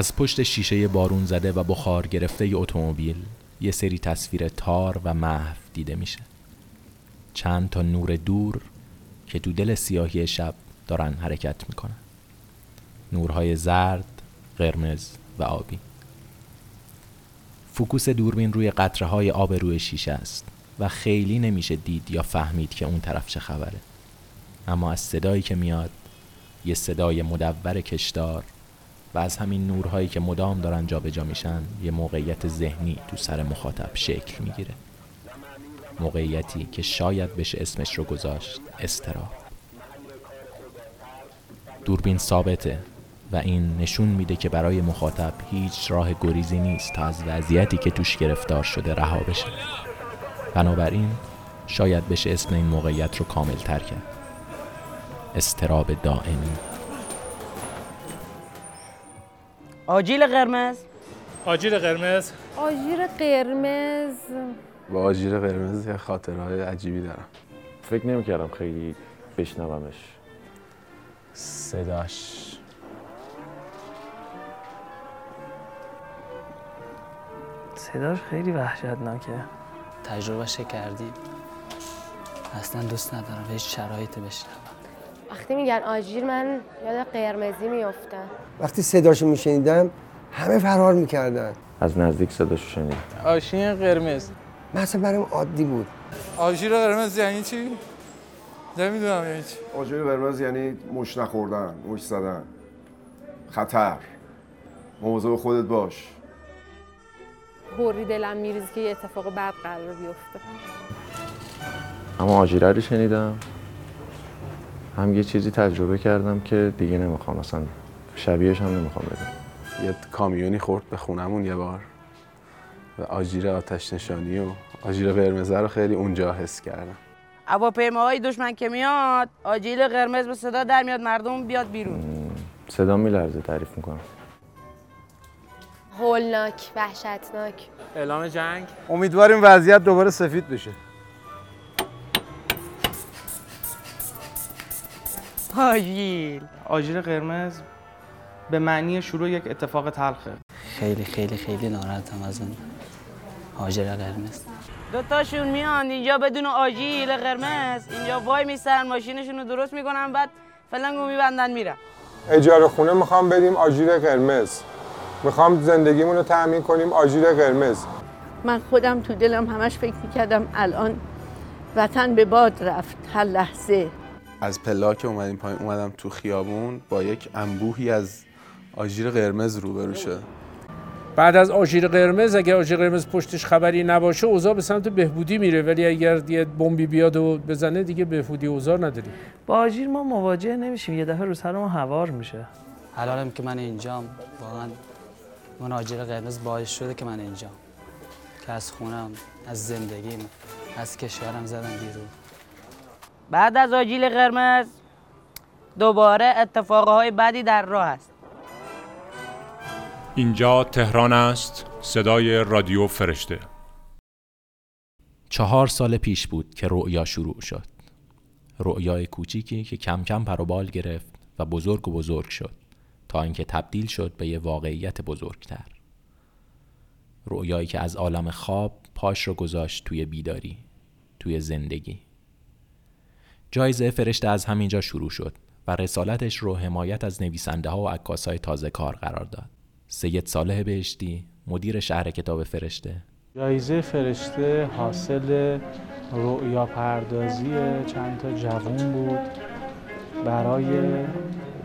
از پشت شیشه بارون زده و بخار گرفته اتومبیل یه سری تصویر تار و محو دیده میشه. چند تا نور دور که تو دل سیاهی شب دارن حرکت می‌کنن. نورهای زرد، قرمز و آبی. فوکوس دوربین روی قطره های آب روی شیشه است و خیلی نمیشه دید یا فهمید که اون طرف چه خبره. اما از صدایی که میاد یه صدای مدور کشدار و از همین نورهایی که مدام دارن جابجا میشن یه موقعیت ذهنی تو سر مخاطب شکل می‌گیره. موقعیتی که شاید بشه اسمش رو گذاشت استراب دوربین ثابته و این نشون میده که برای مخاطب هیچ راه گریزی نیست تا از وضعیتی که توش گرفتار شده رها بشه. بنابراین شاید بشه اسم این موقعیت رو کامل تر کرد. استراب دائمی. آجیل قرمز. آجیل قرمز. آژیر قرمز. با آژیر قرمز یه خاطرهای عجیبی دارم. فکر نمی‌کردم خیلی بشنومش. صداش. صداش خیلی وحشتناکه. تجربهش کردی اصلا دوست ندارم هیچ شرایطی بشنوم. وقتی میگن آژیر من یاد قرمزی میافتم. وقتی صداشو میشنیدم همه فرار می‌کردن. از نزدیک صداشو شنیدم. آشین قرمز. من اصلا برام عادی بود. آژیر قرمز یعنی چی؟ نمی‌دونم یعنی چی. آجیل قرمز یعنی مش نخوردن مش زدن. خطر. مواظب خودت باش. هوری دلم میریزه که یه اتفاق بد قرار بیفته. اما آجیره رو شنیدم. هم یه چیزی تجربه کردم که دیگه نمی‌خوام اصلا شبیهش هم نمی‌خوام بگم. یه کامیونی خورد به خونمون یه بار. و آژیر آتش نشانی و آژیر قرمزه رو خیلی اونجا حس کردم. هواپیماهای دشمن که میاد آجیل قرمز به صدا در میاد مردم بیاد بیرون. صدا میلرزه تعریف می‌کنم. هولناک وحشتناک. اعلام جنگ. امیدواریم وضعیت دوباره سفید بشه. آجیل آژیر قرمز به معنی شروع یک اتفاق تلخه. خیلی خیلی خیلی ناراحتم از اون هاجر قرمز. دوتاشون میان اینجا بدون آجیل قرمز. اینجا وای میسترن ماشینشون رو درست می‌کنن بعد فلنگو میبندن میرن. اجاره خونه می‌خوام بدیم آژیر قرمز. می‌خوام زندگیمون رو تأمین کنیم آژیر قرمز. من خودم تو دلم همش فکر می‌کردم الان وطن به باد رفت هر لحظه. از پلا که اومدیم پایین اومدم تو خیابون با یک انبوهی از آژیر قرمز روبرو شد بعد از آژیر قرمز اگر آژیر قرمز پشتش خبری نباشه اوضاع به سمت بهبودی میره. ولی اگر یه بمبی بیاد و بزنه دیگه بهبودی اوضاع نداریم با آژیر ما مواجه نمیشیم. یه دفعه رو سر ما هوار میشه. الانم که من اینجام. واقعا اون آجیل قرمز باعث شده که من اینجام. که از خونم از زندگیم از کشورم زدم بیرون. بعد از آجیل قرمز دوباره اتفاقهای بدی در راه است. اینجا تهران است. صدای رادیو فرشته. چهار سال پیش بود که رؤیا شروع شد. رؤیای کوچیکی که کم کم پروبال گرفت و بزرگ و بزرگ شد تا اینکه تبدیل شد به یه واقعیت بزرگتر. رؤیایی که از عالم خواب پاش رو گذاشت توی بیداری توی زندگی. جایزه فرشته از همینجا شروع شد و رسالتش رو حمایت از نویسنده ها و عکاس های تازه کار قرار داد. سید صالح بهشتی مدیر شهر کتاب فرشته. جایزه فرشته حاصل رؤیا پردازی چند تا جوون بود. برای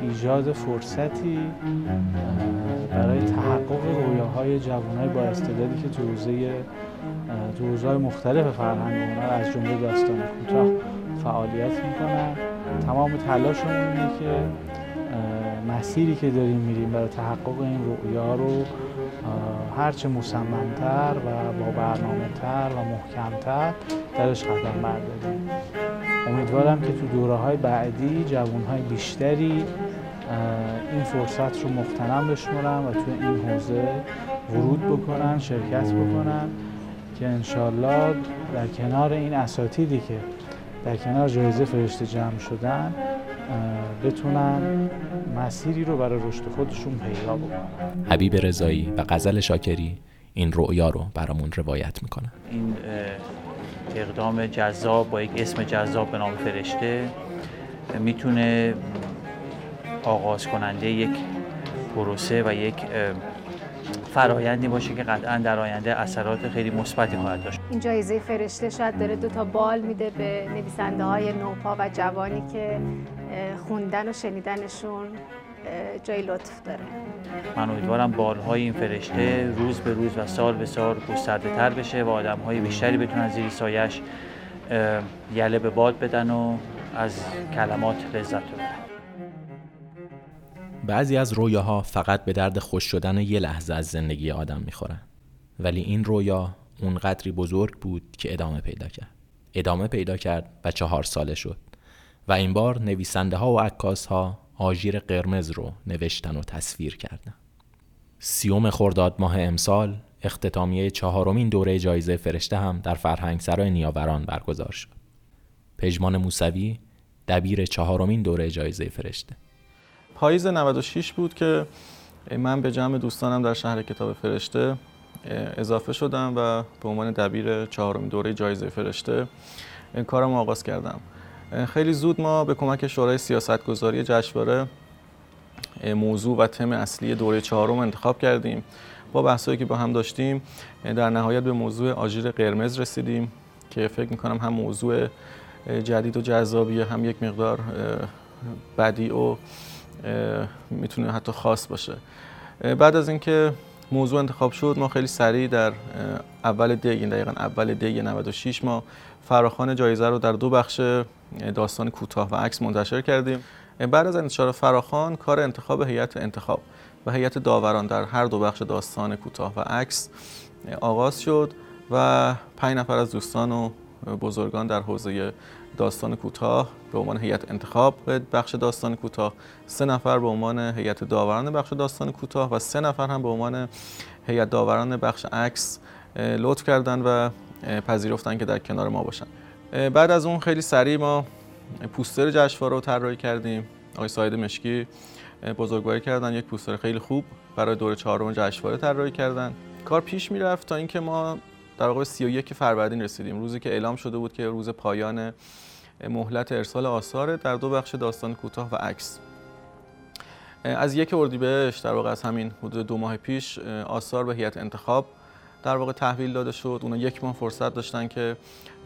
ایجاد فرصتی برای تحقق رویاهای جوانای با استعدادی که تو حوزه تو حوزه‌های مختلف فرهنگ از جمله داستان کوتاه فعالیت می‌کنن. تمام تلاشمون اینه که مسیری که داریم میریم برای تحقق این رؤیا رو هرچه مصممتر و با برنامه تر و محکمتر درش قدم برداریم. امیدوارم که تو دوره های بعدی جوان های بیشتری این فرصت رو مختنم بشمرن و تو این حوزه ورود بکنن شرکت بکنن که انشالله در کنار این اساتیدی که در کنار جایزه فرشته جمع شدن بتونن مسیری رو برای رشد خودشون پیدا بکنن. حبیب رضایی و غزل شاکری این رؤیا رو برامون روایت می‌کنن. این اقدام جذاب با یک اسم جذاب به نام فرشته می‌تونه آغاز کننده یک پروسه و یک فرایندی باشه که قطعا در آینده اثرات خیلی مثبتی خواهد داشت. این جایزه فرشته شاید داره دو تا بال میده به نویسنده های نوپا و جوانی که خوندن و شنیدنشون جای لطف داره. من امیدوارم بالهای این فرشته روز به روز و سال به سال گسترده تر بشه و آدم های بیشتری بتونن زیر سایش یله به باد بدن و از کلمات لذت ببرن. بعضی از رویاها فقط به درد خوش شدن یه لحظه از زندگی آدم می‌خورن. ولی این رویا اونقدری بزرگ بود که ادامه پیدا کرد. ادامه پیدا کرد و چهار ساله شد. و این بار نویسنده ها و عکاس ها آژیر قرمز رو نوشتن و تصویر کردن. سیوم خرداد ماه امسال اختتامیه چهارمین دوره جایزه فرشته هم در فرهنگ سرای نیاوران برگزار شد. پژمان موسوی دبیر چهارمین دوره جایزه فرشته. پاییز 96 بود که من به جمع دوستانم در شهر کتاب فرشته اضافه شدم و به عنوان دبیر چهارمین دوره جایزه فرشته کارم آغاز کردم. خیلی زود ما به کمک شورای سیاستگذاری جشنواره موضوع و تم اصلی دوره چهارم انتخاب کردیم. با بحثایی که با هم داشتیم در نهایت به موضوع آژیر قرمز رسیدیم که فکر می‌کنم هم موضوع جدید و جذابیه هم یک مقدار بدی و می‌تونه حتی خاص باشه. بعد از اینکه موضوع انتخاب شد ما خیلی سریع در اول دی این دقیقا اول دی 96 ما فراخان جایزه رو در دو بخش داستان کوتاه و عکس منتشر کردیم. بعد از انتشار فراخان کار انتخاب هیئت انتخاب و هیئت داوران در هر دو بخش داستان کوتاه و عکس آغاز شد و پنج نفر از دوستان و بزرگان در حوزه داستان کوتاه به عنوان هیئت انتخاب بخش داستان کوتاه سه نفر به عنوان هیئت داوران بخش داستان کوتاه و سه نفر هم به عنوان هیئت داوران بخش عکس لطف کردن و پذیرفتن که در کنار ما باشن. بعد از اون خیلی سریع ما پوستر جشنواره رو طراحی کردیم. آقای ساید مشکی بزرگواری کردن یک پوستر خیلی خوب برای دور چهارم جشنواره طراحی کردن. کار پیش می‌رفت تا اینکه ما در واقع 31 فروردین رسیدیم. روزی که اعلام شده بود که روز پایان مهلت ارسال آثار در دو بخش داستان کوتاه و عکس. از یک اردیبهشت در واقع از همین حدود دو ماه پیش آثار به هیئت انتخاب در واقع تحویل داده شد. اونا یک ماه فرصت داشتن که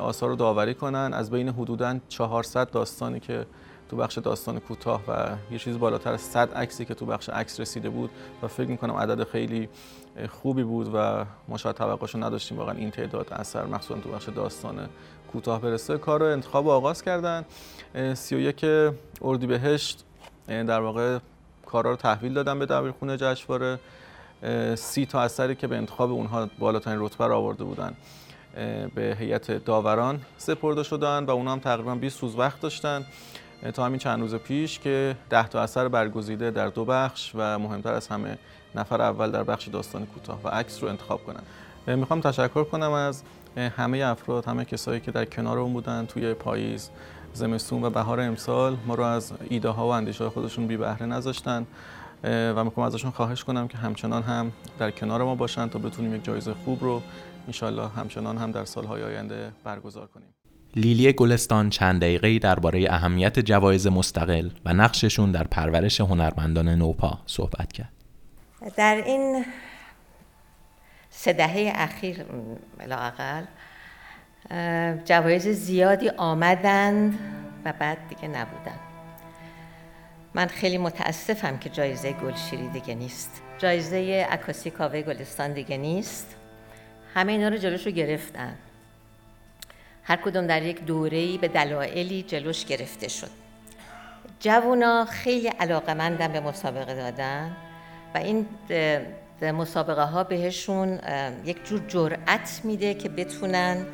آثار رو داوری کنن. از بین حدوداً 400 داستانی که تو بخش داستان کوتاه و یه چیز بالاتر از 100 عکسی که تو بخش عکس رسیده بود و فکر می‌کنم عدد خیلی خوبی بود و ما شاید توقعشو نداشتیم واقعا این تعداد اثر مخصوصا تو بخش داستان کوتاه برسه. کار رو انتخاب آغاز کردن. 31 اردیبهشت در واقع کارا رو تحویل دادن به دبیرخونه جشنواره. سی تا اثری که به انتخاب اونها بالاترین رتبه رو آورده بودن. به هیئت داوران سپرده شدن و اونها هم تقریبا 20 روز وقت داشتن. تا همین چند روز پیش که 10 تا اثر برگزیده در دو بخش و مهمتر از همه نفر اول در بخش داستان کوتاه و عکس رو انتخاب کنن. می‌خوام تشکر کنم از همه افراد همه کسایی که در کنار اون بودن توی پاییز زمستون و بهار امسال ما رو از ایده ها و اندیشه خودشون بی بهره نذاشتن. و می‌خوام ازشون خواهش کنم که همچنان هم در کنار ما باشن تا بتونیم یک جایزه خوب رو انشالله همچنان هم در سالهای آینده برگزار کنیم. لیلی گلستان چند دقیقه درباره اهمیت جوایز مستقل و نقششون در پرورش هنرمندان نوپا صحبت کرد. در این سه دهه اخیر لاقل جوایز زیادی آمدند و بعد دیگه نبودن. من خیلی متاسفم که جایزه گلشیری دیگه نیست. جایزه عکاسی کاوه گلستان دیگه نیست. همه اینا رو جلوش رو گرفتن. هر کدوم در یک دوره‌ای به دلایلی جلوش گرفته شد. جوونا خیلی علاقمندن به مسابقه دادن و این مسابقه ها بهشون یک جور جرأت میده که بتونن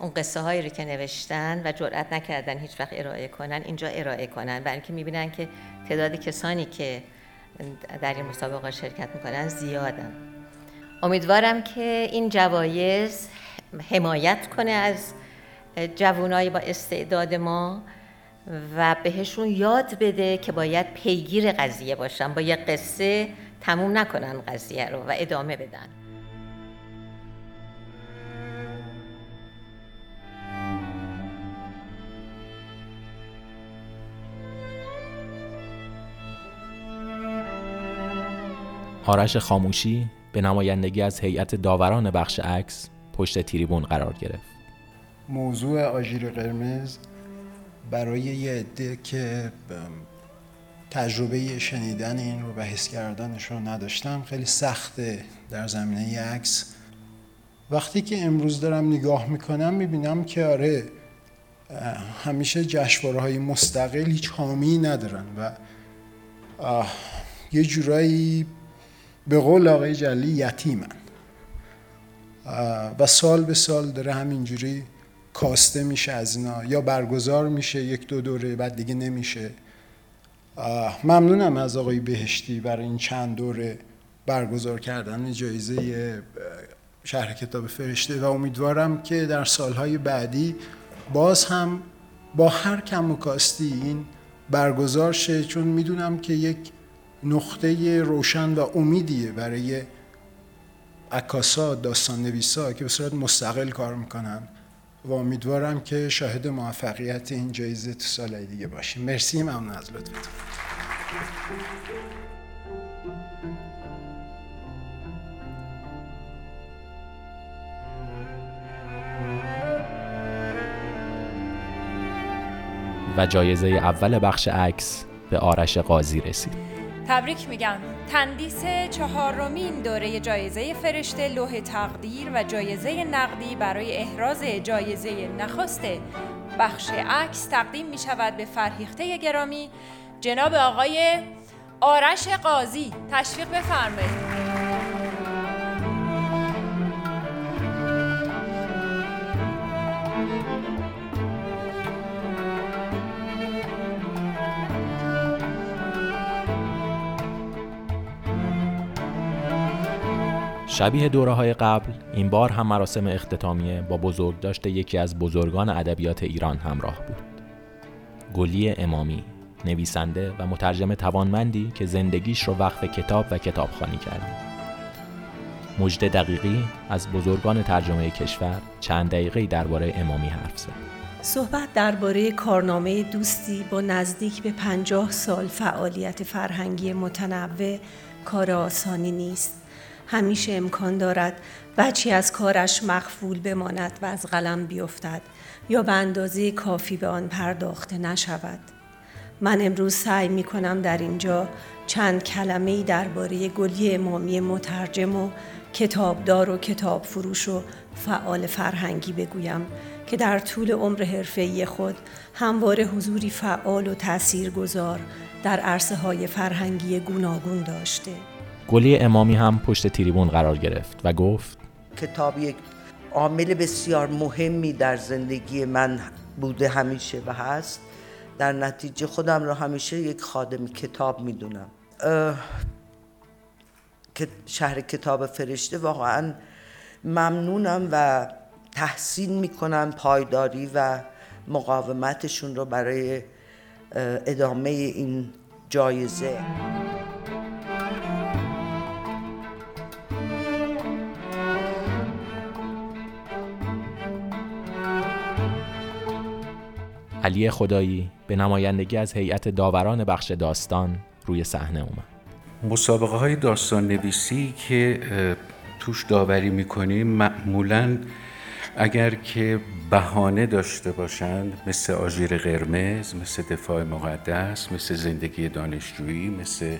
اون قصه هایی رو که نوشتن و جرأت نکردن هیچ وقت ارائه کنن اینجا ارائه کنن برای اینکه می‌بینن که تعداد کسانی که در این مسابقه شرکت می‌کنن زیادن. امیدوارم که این جوایز حمایت کنه از جوانای با استعداد ما و بهشون یاد بده که باید پیگیر قضیه باشن. با یک قصه تموم نکنن قضیه رو و ادامه بدن. آرش خاموشی به نمایندگی از هیئت داوران بخش عکس پشت تریبون قرار گرفت. موضوع آژیر قرمز برای یه عده که تجربه شنیدن این رو و حس کردنش رو نداشتم خیلی سخته در زمینه عکس. وقتی که امروز دارم نگاه می‌کنم می‌بینم که آره همیشه جشنواره های مستقل هیچ حامی ندارن و یه جورایی به قول آقای جلی یتیمن. و سال به سال داره همینجوری کاسته میشه از اینا. یا برگزار میشه یک دو دوره بعد دیگه نمیشه. ممنونم از آقای بهشتی برای این چند دوره برگزار کردن جایزه شهر کتاب فرشته. و امیدوارم که در سالهای بعدی باز هم با هر کم و کاستی این برگزار شه چون می‌دونم که یک نقطه روشن و امیدیه برای عکاسا داستان نویسا که به صورت مستقل کار می‌کنن و امیدوارم که شاهد موفقیت این جایزه تو سالهای دیگه باشیم. مرسی ممنون از لطفتون و جایزه اول بخش عکس به آرش قاضی رسید. تبریک میگم. تندیس چهارمین دوره جایزه فرشته لوح تقدیر و جایزه نقدی برای احراز جایزه نخست بخش عکس تقدیم می شود به فرهیخته گرامی جناب آقای آرش قاضی. تشویق بفرمایید. شبیه دوره های قبل این بار هم مراسم اختتامیه با بزرگداشت یکی از بزرگان ادبیات ایران همراه بود. گلی امامی نویسنده و مترجم توانمندی که زندگیش رو وقف کتاب و کتابخانی کرده. مجد دقیقی از بزرگان ترجمه کشور چند دقیقه درباره امامی حرف زد. صحبت درباره کارنامه دوستی با نزدیک به پنجاه سال فعالیت فرهنگی متنوع کار آسانی نیست. همیشه امکان دارد بچی از کارش مخفول بماند و از قلم بیفتد یا به اندازه کافی به آن پرداخته نشود. من امروز سعی می کنم در اینجا چند کلمه درباره گلی امامی مترجم و کتابدار و کتاب فروش و فعال فرهنگی بگویم که در طول عمر حرفه‌ای خود همواره حضوری فعال و تاثیرگذار در عرصه های فرهنگی گوناگون داشته. گلی امامی هم پشت تریبون قرار گرفت و گفت کتاب یک عامل بسیار مهمی در زندگی من بوده همیشه و هست. در نتیجه خودم رو همیشه یک خادم کتاب می‌دونم. که شهر کتاب فرشته واقعا ممنونم و تحسین می‌کنم پایداری و مقاومتشون رو برای ادامه این جایزه. علی خدایی به نمایندگی از هیئت داوران بخش داستان روی صحنه اومد. مسابقه های داستان نویسی که توش داوری می‌کنیم معمولا اگر که بهانه داشته باشند مثل آژیر قرمز مثل دفاع مقدس مثل زندگی دانشجویی مثل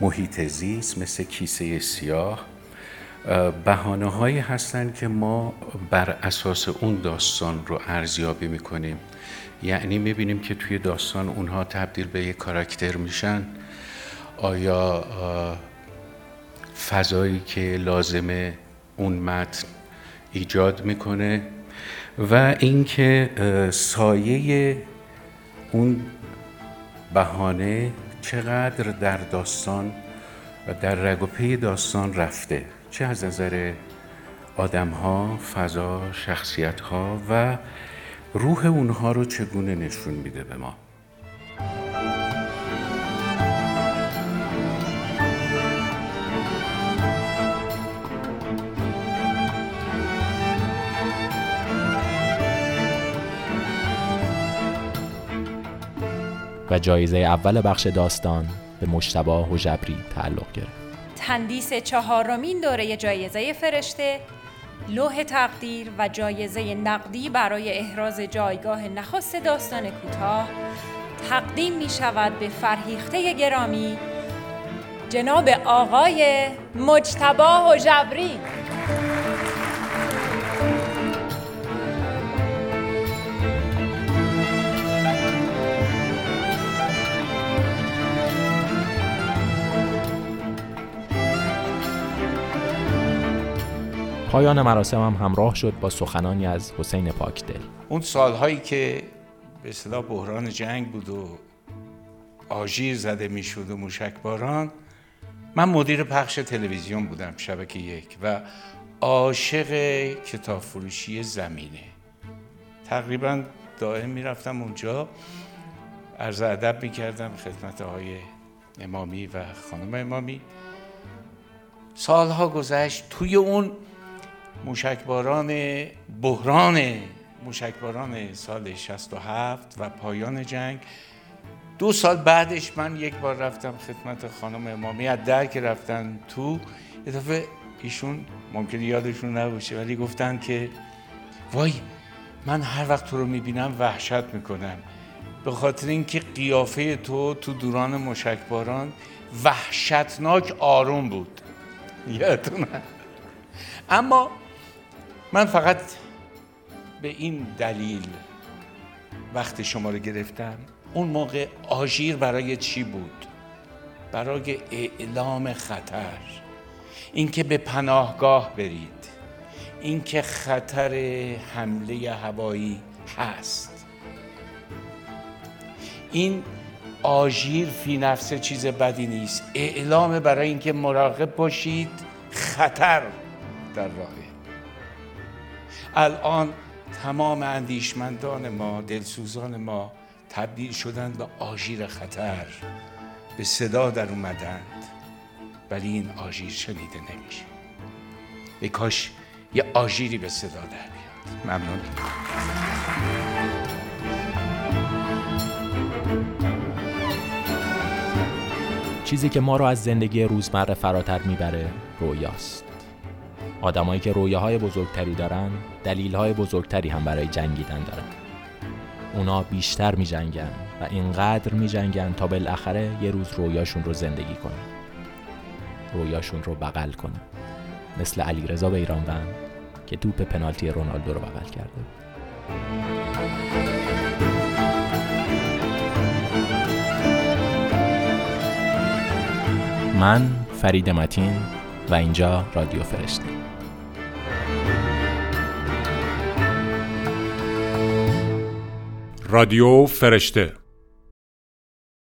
محیط زیست مثل کیسه سیاه بهانه هایی هستند که ما بر اساس اون داستان رو ارزیابی می‌کنیم. یعنی می‌بینیم که توی داستان اونها تبدیل به یک کاراکتر میشن. آیا فضایی که لازمه اون متن ایجاد می‌کنه و اینکه سایه اون بهانه چقدر در داستان و در رگ و پی داستان رفته. چه از نظر آدم ها، فضا، شخصیت ها و روح اونها رو چگونه نشون میده به ما؟ و جایزه اول بخش داستان به مشتبه و تعلق گرفت. تندیس چهارمین دوره جایزه فرشته لوح تقدیر و جایزه نقدی برای احراز جایگاه نخست داستان کوتاه تقدیم می شود به فرهیخته گرامی جناب آقای مجتبا و پایان مراسم هم همراه شد با سخنانی از حسین پاکدل. اون سالهایی که به اصطلاح بحران جنگ بود و آژیر زده می‌شد و موشک باران من مدیر پخش تلویزیون بودم شبکه یک و عاشق کتاب فروشی زمینه. تقریبا دائم می‌رفتم اونجا. عرض ادب می‌کردم خدمت آقای امامی و خانم امامی. سالها گذشت توی اون موشکباران بحران موشکباران سال 67 و پایان جنگ. دو سال بعدش من یک بار رفتم خدمت خانم امامی از در که رفتن تو دفعه ایشون ممکنه یادشون نباشه ولی گفتن که وای من هر وقت تو رو می‌بینم وحشت می‌کنم به خاطر اینکه قیافه تو تو دوران مشکباران وحشتناک آروم بود. یادتونه؟ اما من فقط به این دلیل وقت شما رو گرفتم. اون موقع آژیر برای چی بود؟ برای اعلام خطر. اینکه به پناهگاه برید. اینکه خطر حمله هوایی هست. این آژیر فی نفس چیز بدی نیست. اعلام برای اینکه مراقب باشید خطر در راهه. الان تمام اندیشمندان ما دلسوزان ما تبدیل شدن به آژیر خطر. به صدا در اومدند ولی این آژیر شنیده نمیشه. به کاش یه آژیری به صدا در بیاد. ممنون. چیزی که ما رو از زندگی روزمره فراتر می‌بره رویاست. آدمایی که رویاهای بزرگتری دارن دلیلهای بزرگتری هم برای جنگیدن دارن. اونا بیشتر می جنگن و اینقدر می جنگن تا بالاخره یه روز رویاشون رو زندگی کنن. رویاشون رو بغل کنن. مثل علی رضا بیرانوند که توپ پنالتی رونالدو رو بغل کرده من فرید متین و اینجا رادیو فرشته. رادیو فرشته.